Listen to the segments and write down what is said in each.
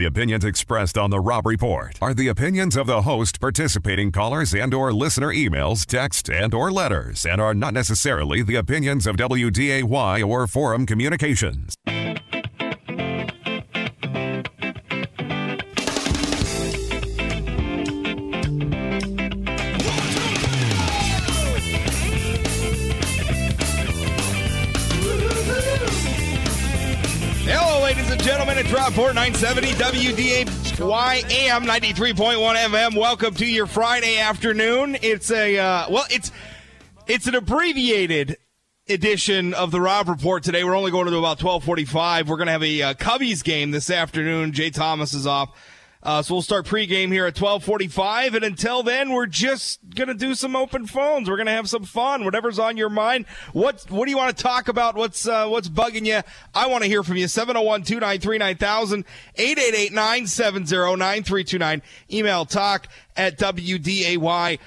The opinions expressed on the Rob Report are the opinions of the host, participating callers, and or listener emails, text, and or letters, and are not necessarily the opinions of WDAY or Forum Communications. Gentlemen. It's Rob Port 970 WDAYM 93.1 FM. Welcome to your Friday afternoon. It's a uh, well, it's it's an abbreviated edition of the Rob Report today. We're only going to about 12:45. We're going to have a uh, Cubbies game this afternoon. Jay Thomas is off. Uh, so we'll start pregame here at 12:45, and until then, we're just gonna do some open phones. We're gonna have some fun. Whatever's on your mind. What What do you want to talk about? What's uh, What's bugging you? I want to hear from you. 701-293-9000, 888-970-9329. Email talk at wday.com.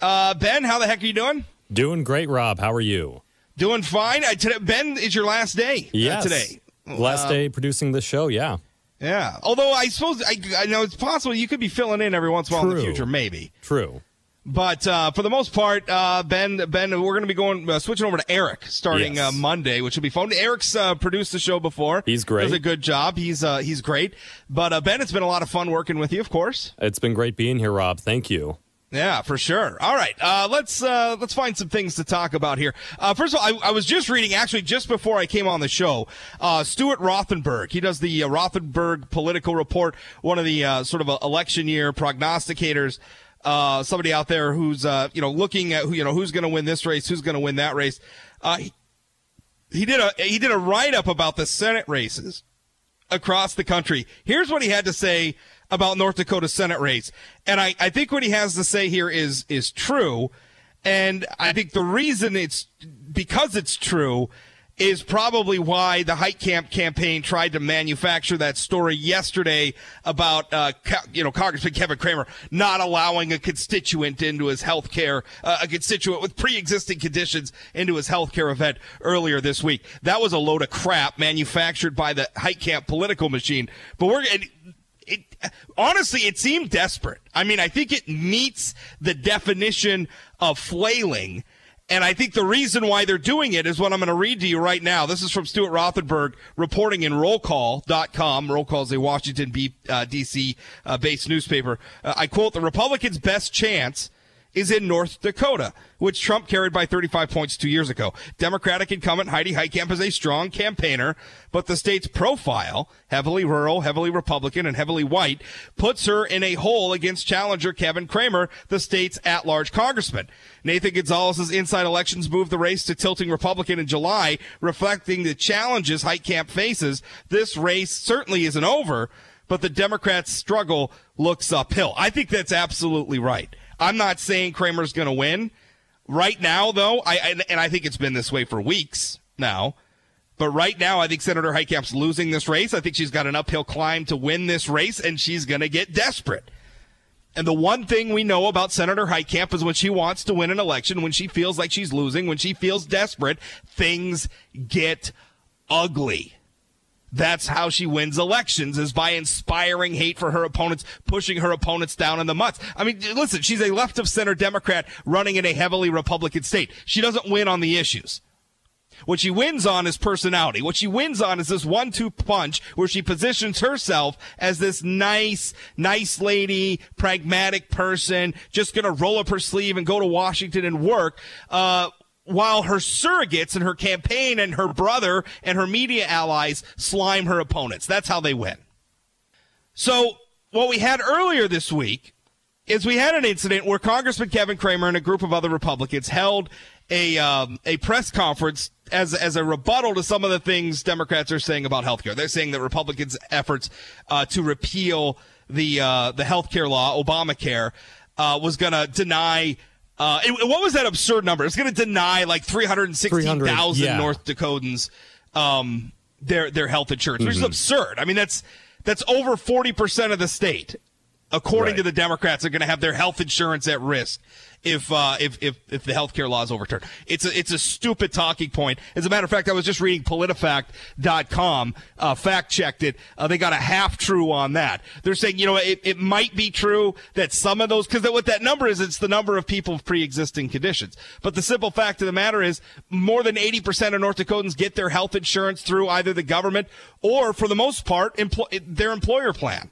Uh, ben, how the heck are you doing? Doing great, Rob. How are you? Doing fine. Uh, today, ben, is your last day uh, Yes. today. Last day producing this show, yeah. Yeah. Although I suppose I, I know it's possible you could be filling in every once in a while in the True. future, maybe. True. But uh, for the most part, uh, Ben, Ben, we're going to be going uh, switching over to Eric starting Yes. uh, Monday, which will be fun. Eric's uh, produced the show before. He's great. Does a good job. He's uh, he's great. But uh, Ben, it's been a lot of fun working with you, of course. It's been great being here, Rob. Thank you. Yeah, for sure. All right, uh, let's uh, let's find some things to talk about here. Uh, first of all, I, I was just reading actually just before I came on the show. Uh, Stuart Rothenberg, he does the uh, Rothenberg Political Report, one of the uh, sort of election year prognosticators. Somebody out there who's you know looking at who you know who's going to win this race, who's going to win that race. He, he did a he did a write up about the Senate races across the country. Here's what he had to say about North Dakota Senate race. And I, I think what he has to say here is is true. And I think the reason it's because it's true is probably why the Heitkamp campaign tried to manufacture that story yesterday about, uh, you know, Congressman Kevin Cramer not allowing a constituent into his health care, uh, a constituent with pre-existing conditions into his health care event earlier this week. That was a load of crap manufactured by the Heitkamp political machine. But we're, it honestly it seemed desperate. I mean, I think it meets the definition of flailing. And I think the reason why they're doing it is what I'm going to read to you right now. This is from Stuart Rothenberg reporting in rollcall.com. Roll Call is a Washington, uh, D.C. Uh, based newspaper. Uh, I quote, the Republicans' best chance is in North Dakota, which Trump carried by 35 points two years ago. Democratic incumbent Heidi Heitkamp is a strong campaigner, but the state's profile, heavily rural, heavily Republican, and heavily white, puts her in a hole against challenger Kevin Cramer, the state's at-large congressman. Nathan Gonzalez's inside elections moved the race to tilting Republican in July, reflecting the challenges Heitkamp faces. This race certainly isn't over, but the Democrats' struggle looks uphill. I think that's absolutely right. I'm not saying Cramer's going to win. Right now, though, I, and, and I think it's been this way for weeks now. But right now, I think Senator Heitkamp's losing this race. I think she's got an uphill climb to win this race, and she's going to get desperate. And the one thing we know about Senator Heitkamp is when she wants to win an election, when she feels like she's losing, when she feels desperate, things get ugly. That's how she wins elections is by inspiring hate for her opponents, pushing her opponents down in the muds. I mean, listen, she's a left of center Democrat running in a heavily Republican state. She doesn't win on the issues. What she wins on is personality. What she wins on is this one-two punch where she positions herself as this nice, nice lady, pragmatic person, just gonna roll up her sleeve and go to Washington and work. Uh, while her surrogates and her campaign and her brother and her media allies slime her opponents. That's how they win. So what we had earlier this week is we had an incident where Congressman Kevin Cramer and a group of other Republicans held a um, a press conference as as a rebuttal to some of the things Democrats are saying about healthcare. They're saying that Republicans' efforts uh, to repeal the uh, the healthcare law, Obamacare, uh, was going to deny. Uh, it- what was that absurd number? It's going to deny like 316,000 yeah. North Dakotans um, their their health insurance, which is absurd. I mean, that's that's over forty percent of the state. According Right. to the Democrats, are going to have their health insurance at risk if uh, if if if the health care law is overturned. It's a it's a stupid talking point. As a matter of fact, I was just reading PolitiFact.com, uh, fact checked it. Uh, they got a half true on that. They're saying you know it, it might be true that some of those because what that number is, it's the number of people with pre-existing conditions. But the simple fact of the matter is, more than eighty percent of North Dakotans get their health insurance through either the government or, for the most part, empl- their employer plan.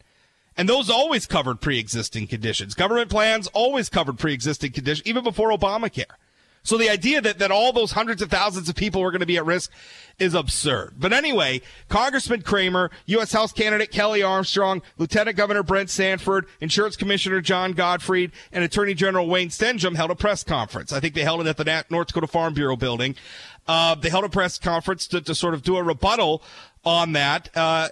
And those always covered pre-existing conditions. Government plans always covered pre-existing conditions, even before Obamacare. So the idea that, that all those hundreds of thousands of people were going to be at risk is absurd. But anyway, Congressman Cramer, U.S. House candidate Kelly Armstrong, Lieutenant Governor Brent Sanford, Insurance Commissioner John Godfrey, and Attorney General Wayne Stenehjem held a press conference. I think they held it at the North Dakota Farm Bureau building. Uh, they held a press conference to, to sort of do a rebuttal on that uh,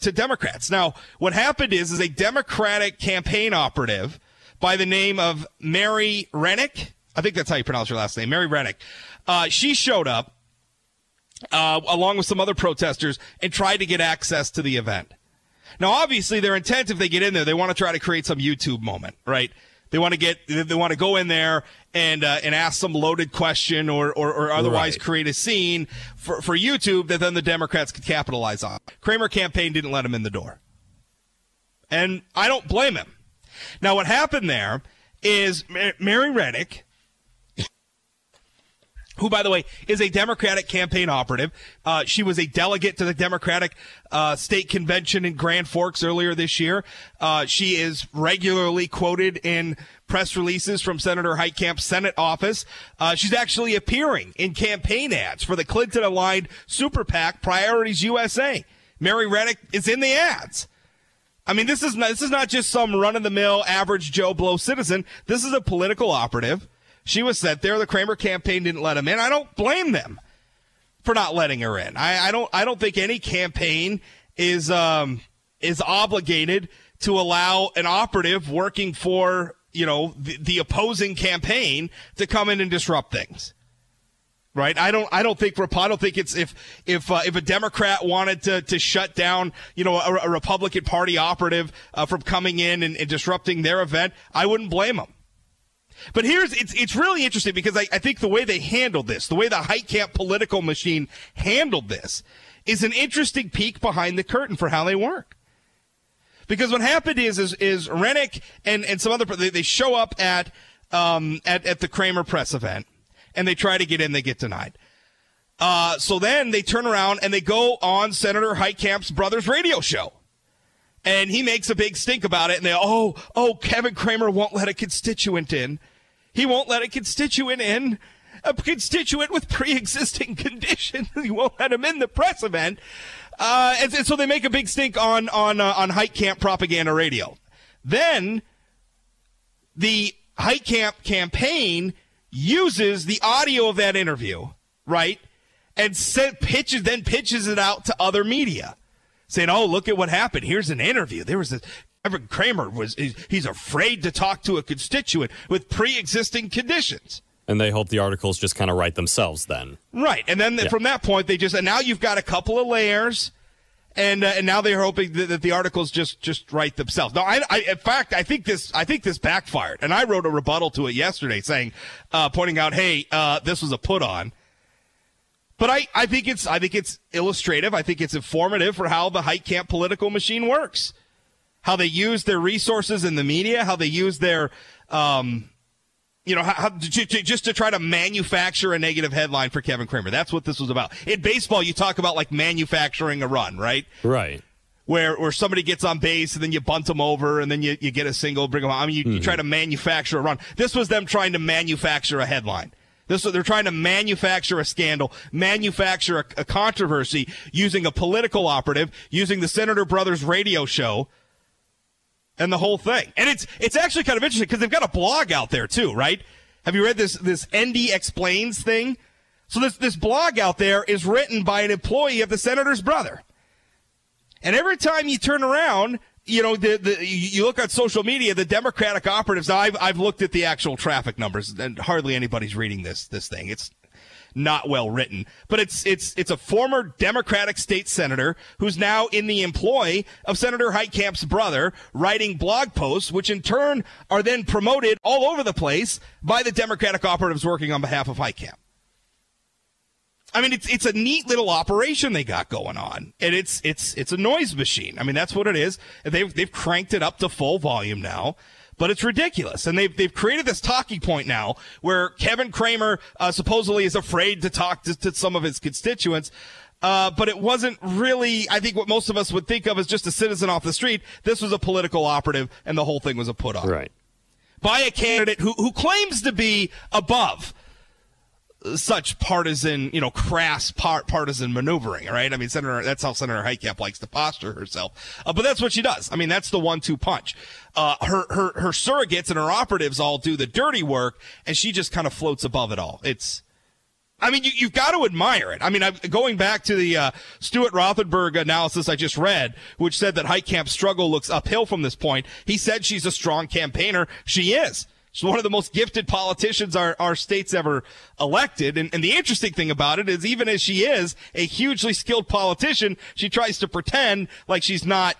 to Democrats. Now, what happened is, is a Democratic campaign operative by the name of Mary Rennick. I think that's how you pronounce her last name, Mary Rennick. Uh, she showed up uh, along with some other protesters and tried to get access to the event. Now, obviously, their intent, if they get in there, they want to try to create some YouTube moment, right? They want to get, they want to go in there and uh, and ask some loaded question or or, or otherwise Right. create a scene for for YouTube that then the Democrats could capitalize on. Cramer campaign didn't let him in the door, and I don't blame him. Now, what happened there is Mary Reddick who, by the way, is a Democratic campaign operative. Uh, she was a delegate to the Democratic uh, state convention in Grand Forks earlier this year. Uh, she is regularly quoted in press releases from Senator Heitkamp's Senate office. Uh, she's actually appearing in campaign ads for the Clinton aligned super PAC Priorities USA. Mary Reddick is in the ads. I mean, this is not, this is not just some run of the mill average Joe Blow citizen. This is a political operative. She was sent there. The Cramer campaign didn't let him in. I don't blame them for not letting her in. I, I don't. I don't think any campaign is um, is obligated to allow an operative working for you know the, the opposing campaign to come in and disrupt things. Right? I don't. I don't think. I don't think it's if if uh, if a Democrat wanted to to shut down you know a, a Republican Party operative uh, from coming in and, and disrupting their event. I wouldn't blame them. But here's it's it's really interesting because I, I think the way they handled this, the way the Heitkamp political machine handled this, is an interesting peek behind the curtain for how they work. Because what happened is is, is Rennick and, and some other they, they show up at um at, at the Cramer press event and they try to get in, they get denied. Uh, so then they turn around and they go on Senator Heitkamp's brother's radio show and he makes a big stink about it. And they, oh, oh, Kevin Cramer won't let a constituent in. He won't let a constituent in. A constituent with pre-existing conditions. He won't let him in the press event. Uh, and, and so they make a big stink on on uh, on Heitkamp propaganda radio. Then the Heitkamp campaign uses the audio of that interview, right, and sent pitches then pitches it out to other media saying, "Oh, look at what happened. Here's an interview. There was a Kevin Cramer was he's, afraid to talk to a constituent with pre-existing conditions." And they hope the articles just kind of write themselves then. Right, and then Yeah. from that point, they just and now you've got a couple of layers, and uh, and now they're hoping that, that the articles just just write themselves. No, I, I in fact I think this I think this backfired, and I wrote a rebuttal to it yesterday, saying, uh, pointing out, hey, uh, this was a put on. But I, I think it's I think it's illustrative. I think it's informative for how the Heitkamp political machine works, how they use their resources in the media, how they use their, um, you know, how, how, just to try to manufacture a negative headline for Kevin Cramer. That's what this was about. In baseball, you talk about like manufacturing a run, right? Right. Where where somebody gets on base and then you bunt them over and then you, you get a single, bring them. I mean, you, you try to manufacture a run. This was them trying to manufacture a headline. This they're trying to manufacture a scandal, manufacture a, a controversy using a political operative, using the Senator Brothers radio show, and the whole thing. And it's it's actually kind of interesting because they've got a blog out there too, right? Have you read this this ND explains thing? So this this blog out there is written by an employee of the senator's brother. And every time you turn around, you know, the, the you look at social media, the Democratic operatives. I've I've looked at the actual traffic numbers, and hardly anybody's reading this this thing. It's not well written. But it's it's it's a former Democratic state senator who's now in the employ of Senator Heitkamp's brother, writing blog posts, which in turn are then promoted all over the place by the Democratic operatives working on behalf of Heitkamp. I mean, it's it's a neat little operation they got going on, and it's it's it's a noise machine. I mean, that's what it is. They've they've cranked it up to full volume now, but it's ridiculous. And they've they've created this talking point now where Kevin Cramer uh, supposedly is afraid to talk to, to some of his constituents. Uh, but it wasn't really, I think, what most of us would think of as just a citizen off the street. This was a political operative, and the whole thing was a put on. Right. By a candidate who, who claims to be above such partisan, you know, crass part partisan maneuvering, right? I mean, Senator, that's how Senator Heitkamp likes to posture herself. Uh, but that's what she does. I mean, that's the one-two punch. Uh, her, her, her surrogates and her operatives all do the dirty work, and she just kind of floats above it all. It's, I mean, you, you've got to admire it. I mean, I'm going back to the uh, Stuart Rothenberg analysis I just read, which said that Heitkamp's struggle looks uphill from this point. He said she's a strong campaigner. She is. She's one of the most gifted politicians our, our state's ever elected. And, and the interesting thing about it is even as she is a hugely skilled politician, she tries to pretend like she's not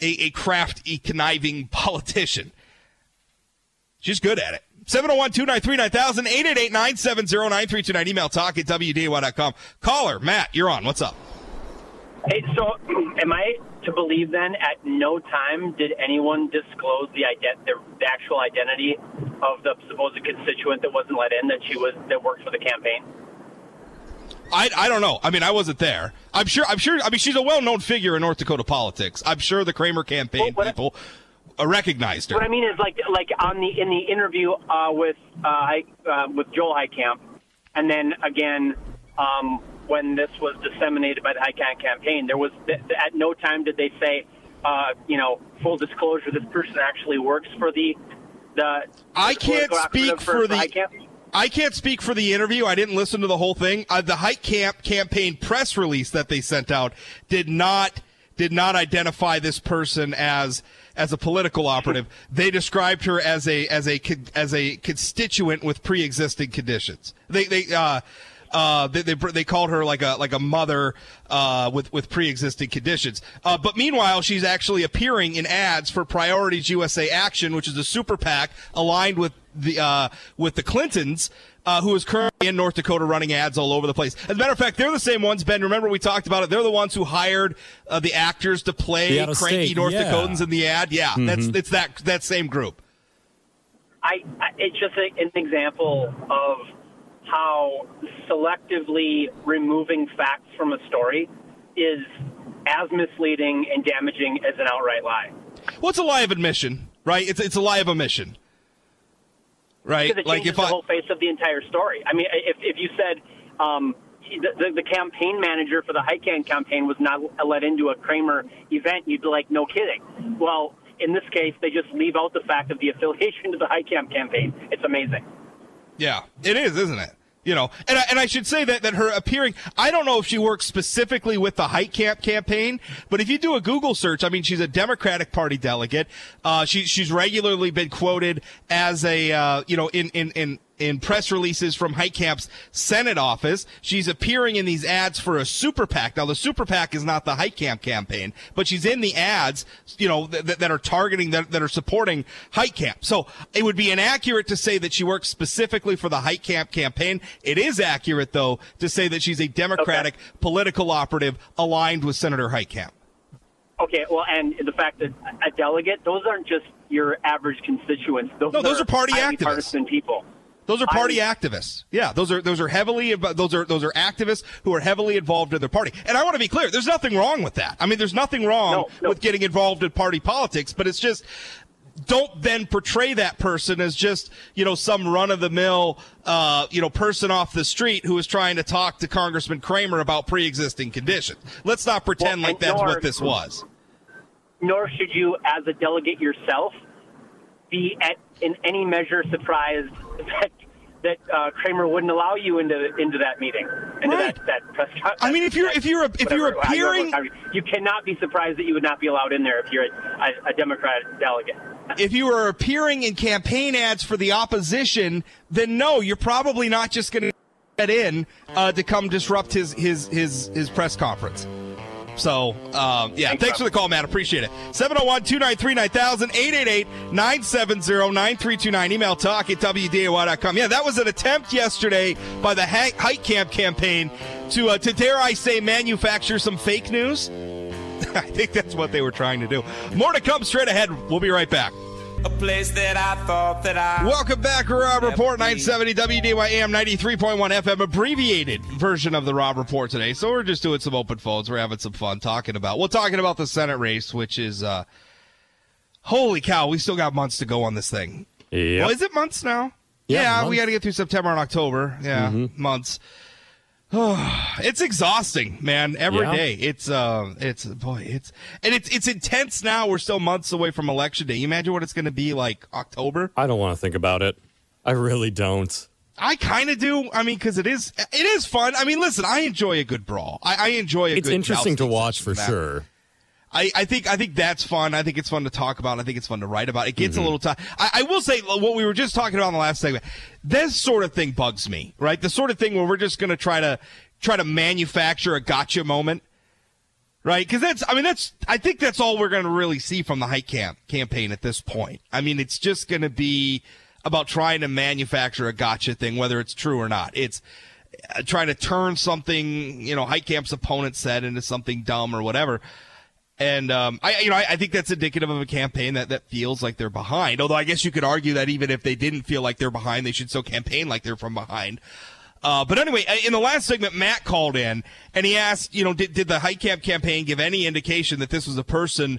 a, a crafty, conniving politician. She's good at it. 701-293-9000, 888-970-9329. Email talk at WDAY.com. Caller, Matt, you're on. What's up? Hey, so am I to believe then at no time did anyone disclose the, ident- the, actual identity of the supposed constituent that wasn't let in that she was that worked for the campaign? I, I don't know. I mean, I wasn't there. I'm sure. I'm sure. I mean, she's a well-known figure in North Dakota politics. I'm sure the Cramer campaign well, people uh, recognized her. What I mean is, like, like on the in the interview uh, with uh, uh, with Joel Heitkamp, and then again um, when this was disseminated by the Heitkamp campaign. There was at no time did they say, uh, you know, full disclosure, this person actually works for the the. I can't speak for, for the. Heitkamp. I can't speak for the interview. I didn't listen to the whole thing. Uh, the Heitkamp campaign press release that they sent out did not did not identify this person as as a political operative. They described her as a as a as a constituent with pre-existing conditions. They they uh, uh, they, they, they called her like a like a mother uh, with with pre-existing conditions. Uh, but meanwhile, she's actually appearing in ads for Priorities USA Action, which is a super PAC aligned with the uh, with the Clintons. Uh, who is currently in North Dakota running ads all over the place. As a matter of fact, they're the same ones, Ben. Remember we talked about it. They're the ones who hired uh, the actors to play cranky State, North yeah. Dakotans in the ad. Yeah, mm-hmm. that's it's that that same group. I, I it's just a, an example of how selectively removing facts from a story is as misleading and damaging as an outright lie. Well, it's a lie of admission, right? It's it's a lie of omission, right? Because it like if the I... whole face of the entire story. I mean, if if you said um, the, the, the campaign manager for the Heitkamp campaign was not let into a Cramer event, you'd be like, no kidding. Well, in this case, they just leave out the fact of the affiliation to the Heitkamp campaign. It's amazing. Yeah, it is, isn't it? You know, and I, and I should say that, that her appearing, I don't know if she works specifically with the Heitkamp campaign, but if you do a Google search, I mean, she's a Democratic Party delegate. Uh, she, she's regularly been quoted as a, uh, you know, in, in, in, in press releases from Heitkamp's Senate office. She's appearing in these ads for a super PAC. Now, the super PAC is not the Heitkamp campaign, but she's in the ads, you know, that, that are targeting, that, that are supporting Heitkamp. So it would be inaccurate to say that she works specifically for the Heitkamp campaign. It is accurate, though, to say that she's a Democratic okay. political operative aligned with Senator Heitkamp. Okay, well, and the fact that a delegate, those aren't just your average constituents. Those no, those are, are party activists. partisan people. Those are party I, activists. Yeah, those are those are heavily those are those are activists who are heavily involved in their party. And I want to be clear, there's nothing wrong with that. I mean, there's nothing wrong no, no. with getting involved in party politics, but it's just don't then portray that person as just you know some run of the mill uh, you know person off the street who is trying to talk to Congressman Cramer about pre-existing conditions. Let's not pretend well, like that's nor, what this was. Nor should you, as a delegate yourself, be at in any measure surprised that that uh, Cramer wouldn't allow you into into that meeting, into right. that, that press conference. I mean, if you're if you're if whatever, you're appearing, you cannot be surprised that you would not be allowed in there if you're a, a Democrat delegate. If you are appearing in campaign ads for the opposition, then no, you're probably not just going to get in uh, to come disrupt his his his his press conference. So, um, yeah, thanks for the call, Matt. Appreciate it. 701 293 9000 888 970 9329. Email talk at WDAY.com. Yeah, that was an attempt yesterday by the Heitkamp campaign to, uh, to dare I say, manufacture some fake news. I think that's what they were trying to do. More to come straight ahead. We'll be right back a place that I thought that I. Welcome back, Rob Report 970 WDYAM 93.1 FM, abbreviated version of the Rob Report today. So we're just doing some open phones. We're having some fun talking about. We're talking about the Senate race, which is, uh, holy cow, we still got months to go on this thing. Yeah. Well, is it months now? Yeah, yeah months. we got to get through September and October. Yeah, mm-hmm. months. it's exhausting, man. Every yeah. day, It's uh, it's boy, it's and it's it's intense now. We're still months away from election day. You imagine what it's going to be like October. I don't want to think about it. I really don't. I kind of do. I mean, because it is it is fun. I mean, listen, I enjoy a good brawl. I, I enjoy a it's good. interesting to watch for sure. I, I think I think that's fun. I think it's fun to talk about. I think it's fun to write about. It gets mm-hmm. a little tough. I, I, will say what we were just talking about in the last segment. This sort of thing bugs me, right? The sort of thing where we're just going to try to try to manufacture a gotcha moment, right? Because that's I mean that's I think that's all we're going to really see from the Heitkamp campaign at this point. I mean it's just going to be about trying to manufacture a gotcha thing, whether it's true or not. It's uh, trying to turn something you know Heitkamp's opponent said into something dumb or whatever. And um, I, you know, I, I, think that's indicative of a campaign that, that feels like they're behind. Although I guess you could argue that even if they didn't feel like they're behind, they should still campaign like they're from behind. Uh, but anyway, uh, in the last segment, Matt called in and he asked, you know, did, did the Heitkamp campaign give any indication that this was a person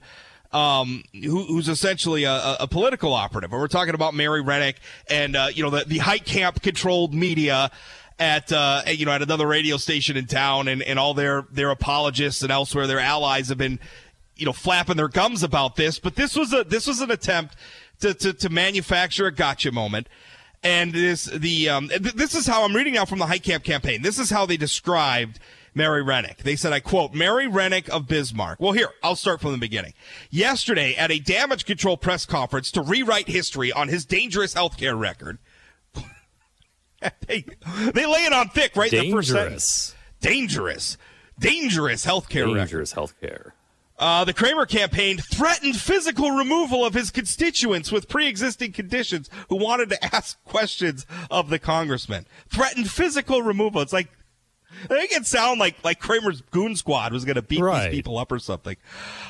um, who, who's essentially a, a, political operative? And we're talking about Mary Rennick and, uh, you know, the, the Camp controlled media at uh, you know at another radio station in town, and, and all their their apologists and elsewhere, their allies have been you know, flapping their gums about this, but this was a this was an attempt to to, to manufacture a gotcha moment. And this the um, th- this is how I'm reading now from the Heitkamp campaign. This is how they described Mary Rennick. They said, I quote, Mary Rennick of Bismarck. Well, here, I'll start from the beginning. Yesterday, at a damage control press conference to rewrite history on his dangerous healthcare record, they, they lay it on thick, right? Dangerous. The first sentence. Dangerous. Dangerous healthcare Dangerous record. healthcare. Uh, the Cramer campaign threatened physical removal of his constituents with pre-existing conditions who wanted to ask questions of the congressman. Threatened physical removal. It's like I think it sound like like Cramer's goon squad was going to beat right. these people up or something.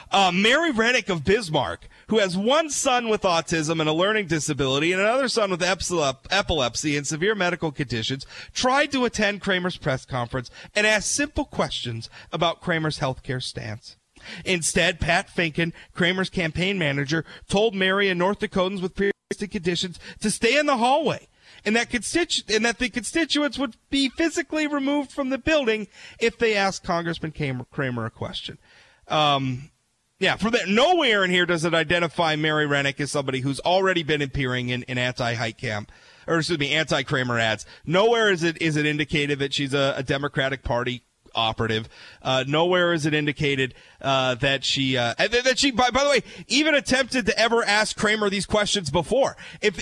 Uh, Mary Rennick of Bismarck, who has one son with autism and a learning disability and another son with epilepsy and severe medical conditions, tried to attend Cramer's press conference and ask simple questions about Cramer's healthcare stance. Instead, Pat Finken, Cramer's campaign manager, told Mary and North Dakotans with pre-existing conditions to stay in the hallway and that constitu- and that the constituents would be physically removed from the building if they asked Congressman Cramer a question. Um, yeah, from that, nowhere in here does it identify Mary Rennick as somebody who's already been appearing in, in anti-Heitkamp, or excuse me, anti-Cramer ads. Nowhere is it is it indicated that she's a, a Democratic Party operative. Uh, nowhere is it indicated uh, that she uh, that she by, by the way even attempted to ever ask Cramer these questions before. If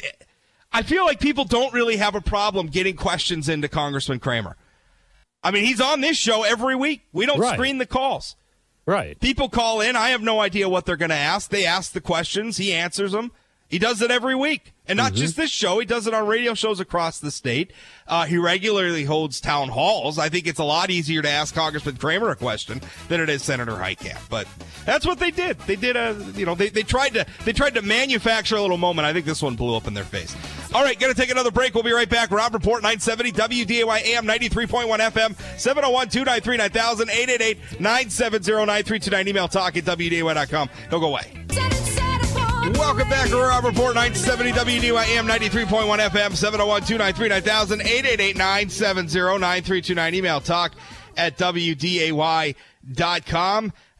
I feel like people don't really have a problem getting questions into Congressman Cramer. I mean, he's on this show every week. We don't right. screen the calls. Right. People call in. I have no idea what they're going to ask. They ask the questions. He answers them. He does it every week. And not mm-hmm. just this show, he does it on radio shows across the state. Uh, he regularly holds town halls. I think it's a lot easier to ask Congressman Cramer a question than it is Senator Heitkamp. But that's what they did. They did a, you know, they, they tried to they tried to manufacture a little moment. I think this one blew up in their face. All right, gonna take another break. We'll be right back. Rob Report 970 WDAY AM 93.1 FM 701 293 9000 888 970 9329. Email talk at WDAY.com. Don't go away. Welcome back to Rob Report 970 WDYM 93.1 FM 701 293 9000 888 970 9329. Email talk at WDAY.com.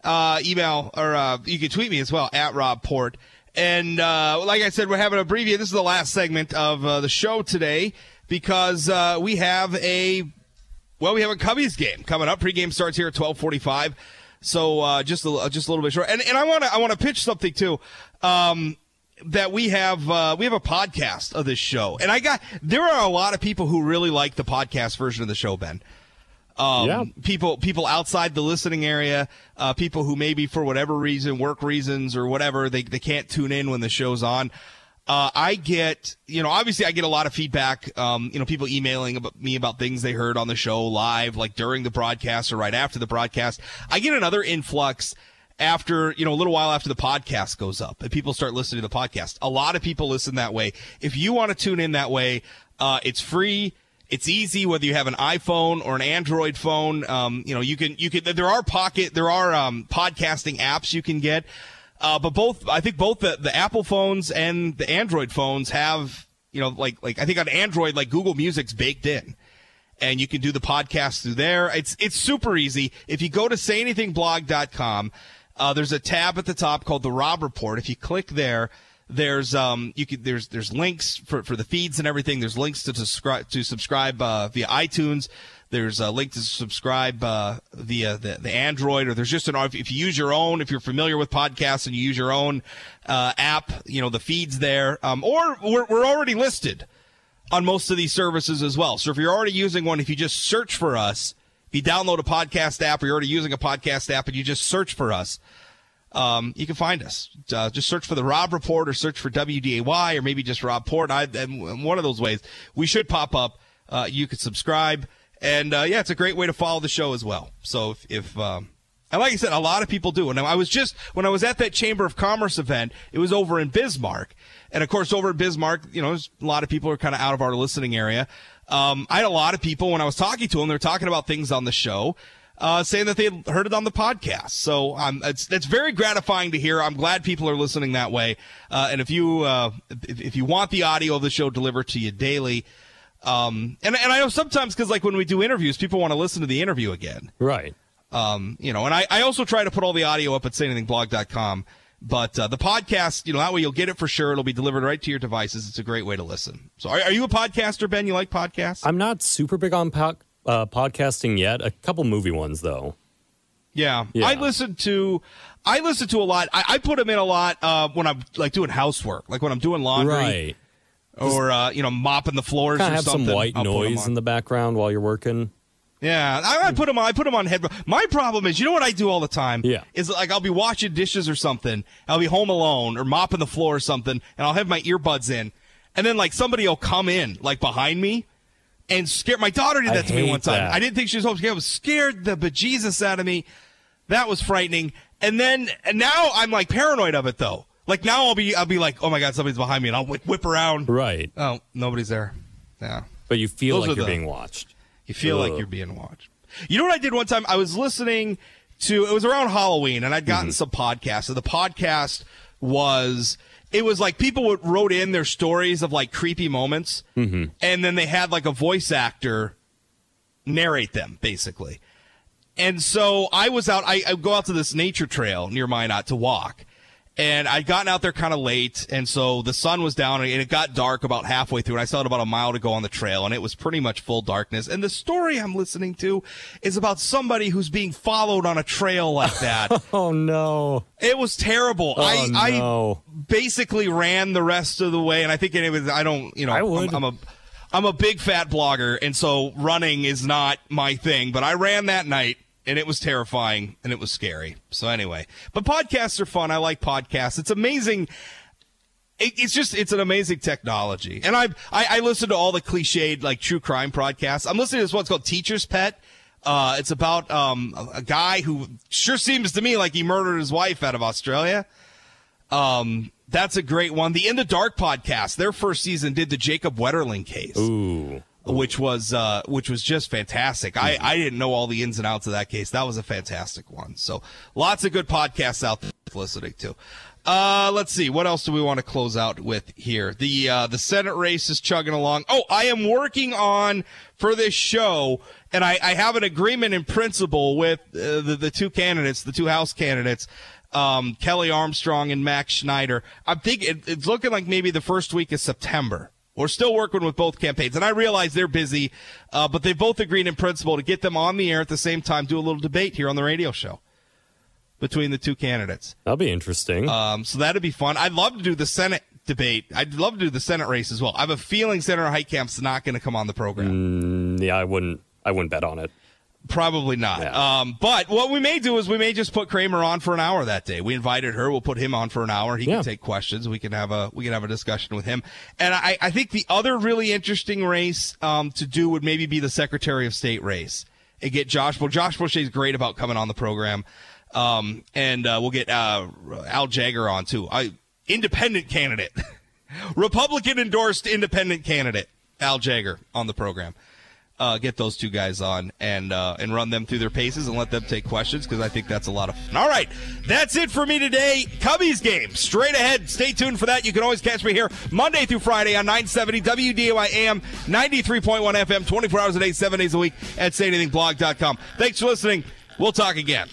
Uh, email or uh, you can tweet me as well at Rob Port. And uh, like I said, we're having a preview. This is the last segment of uh, the show today because uh, we have a well, we have a Cubbies game coming up. Pregame starts here at twelve forty-five. So uh, just a, just a little bit short, and and I want to I want to pitch something too. Um, that we have uh, we have a podcast of this show, and I got there are a lot of people who really like the podcast version of the show, Ben. Um, Yeah. people people outside the listening area, uh, people who maybe for whatever reason, work reasons or whatever, they they can't tune in when the show's on. Uh, I get, you know, obviously I get a lot of feedback. Um, you know, people emailing about me about things they heard on the show live, like during the broadcast or right after the broadcast. I get another influx after, you know, a little while after the podcast goes up and people start listening to the podcast. A lot of people listen that way. If you want to tune in that way, uh, it's free. It's easy whether you have an iPhone or an Android phone. Um, you know, you can, you can, there are pocket, there are, um, podcasting apps you can get. Uh, but both, I think both the, the Apple phones and the Android phones have, you know, like, like I think on Android, like Google Music's baked in and you can do the podcast through there. It's, it's super easy. If you go to sayanythingblog.com, uh, there's a tab at the top called the Rob Report. If you click there, there's um you could there's there's links for, for the feeds and everything. There's links to subscribe to subscribe uh, via iTunes. There's a link to subscribe uh, via the, the Android, or there's just an if if you use your own, if you're familiar with podcasts and you use your own uh, app, you know the feeds there. Um, or we're we're already listed on most of these services as well. So if you're already using one, if you just search for us, if you download a podcast app or you're already using a podcast app and you just search for us, um, you can find us. Uh, just search for the Rob Report or search for WDAY or maybe just Rob Port. I, and one of those ways, we should pop up. Uh, you could subscribe. And, uh, yeah, it's a great way to follow the show as well. So if, if, um, and like I said, a lot of people do. And I was just, when I was at that Chamber of Commerce event, it was over in Bismarck. And of course, over in Bismarck, you know, a lot of people are kind of out of our listening area. Um, I had a lot of people when I was talking to them, they're talking about things on the show, uh, saying that they heard it on the podcast. So, um, it's, it's very gratifying to hear. I'm glad people are listening that way. Uh, and if you, uh, if, if you want the audio of the show delivered to you daily, um, and, and I know sometimes because like when we do interviews, people want to listen to the interview again. Right. Um, you know, and I, I also try to put all the audio up at sayanythingblog.com. But uh, the podcast, you know, that way you'll get it for sure. It'll be delivered right to your devices. It's a great way to listen. So, are, are you a podcaster, Ben? You like podcasts? I'm not super big on po- uh, podcasting yet. A couple movie ones though. yeah. Yeah. I listen to, I listen to a lot. I, I put them in a lot uh, when I'm like doing housework, like when I'm doing laundry Right. or uh, you know mopping the floors Kind or of have something. some white I'll noise in the background while you're working. Yeah, I, I put them on. I put them on head. My problem is, you know what I do all the time? Yeah. is like I'll be washing dishes or something. I'll be home alone or mopping the floor or something, and I'll have my earbuds in, and then like somebody will come in like behind me and scare. My daughter did I that to me one time. that. I didn't think she was home. She was scared the bejesus out of me. That was frightening. And then and now I'm like paranoid of it though. Like now I'll be I'll be like, oh my god, somebody's behind me, and I'll whip, whip around. Right. Oh, nobody's there. Yeah. But you feel Those like you're the- being watched. You feel like you're being watched. You know what I did one time? I was listening to it was around Halloween, and I'd gotten mm-hmm. some podcasts. And the podcast was it was like people would wrote in their stories of like creepy moments, mm-hmm. and then they had like a voice actor narrate them basically. And so I was out. I, I go out to this nature trail near Minot to walk, and I'd gotten out there kind of late, and so the sun was down, and it got dark about halfway through, and I still had about a mile to go on the trail, and it was pretty much full darkness. And the story I'm listening to is about somebody who's being followed on a trail like that. Oh no. it was terrible. Oh I I basically ran the rest of the way, and I think it was. I don't. You know. I would. I'm, I'm a. I'm a big fat blogger, and so running is not my thing. But I ran that night, and it was terrifying, and it was scary. So anyway, but podcasts are fun. I like podcasts. It's amazing. It, it's just it's an amazing technology, and I've, I I listen to all the cliched like true crime podcasts. I'm listening to this one called Teacher's Pet. Uh, it's about um a guy who sure seems to me like he murdered his wife out of Australia. Um, that's a great one. The In the Dark podcast, their first season did the Jacob Wetterling case, Ooh. Which was uh, which was just fantastic. I I didn't know all the ins and outs of that case. That was a fantastic one. So lots of good podcasts out there listening to. Uh, let's see. What else do we want to close out with here? The uh, the Senate race is chugging along. Oh, I am working on for this show, and I, I have an agreement in principle with uh, the the two candidates, the two House candidates, um, Kelly Armstrong and Mac Schneider. I'm thinking it, it's looking like maybe the first week of September. We're still working with both campaigns, and I realize they're busy, uh, but they both agreed in principle to get them on the air at the same time, do a little debate here on the radio show between the two candidates. That'll be interesting. Um, so that'd be fun. I'd love to do the Senate debate. I'd love to do the Senate race as well. I have a feeling Senator Heitkamp's not going to come on the program. Mm, yeah, I wouldn't. I wouldn't bet on it. Probably not. Yeah. Um, but what we may do is we may just put Cramer on for an hour that day. We invited her. We'll put him on for an hour. He Yeah. can take questions. We can have a we can have a discussion with him. And I, I think the other really interesting race um, to do would maybe be the Secretary of State race and get Josh. Well, Josh Boschee is great about coming on the program. Um, and uh, we'll get uh, Al Jaeger on too. I independent candidate, Republican endorsed independent candidate Al Jaeger on the program uh, get those two guys on and uh, and run them through their paces and let them take questions because I think that's a lot of fun. All right, that's it for me today. Cubbies game straight ahead. Stay tuned for that. You can always catch me here Monday through Friday on 970 WDAY AM 93.1 FM, 24 hours a day, seven days a week at sayanythingblog.com. Thanks for listening. We'll talk again.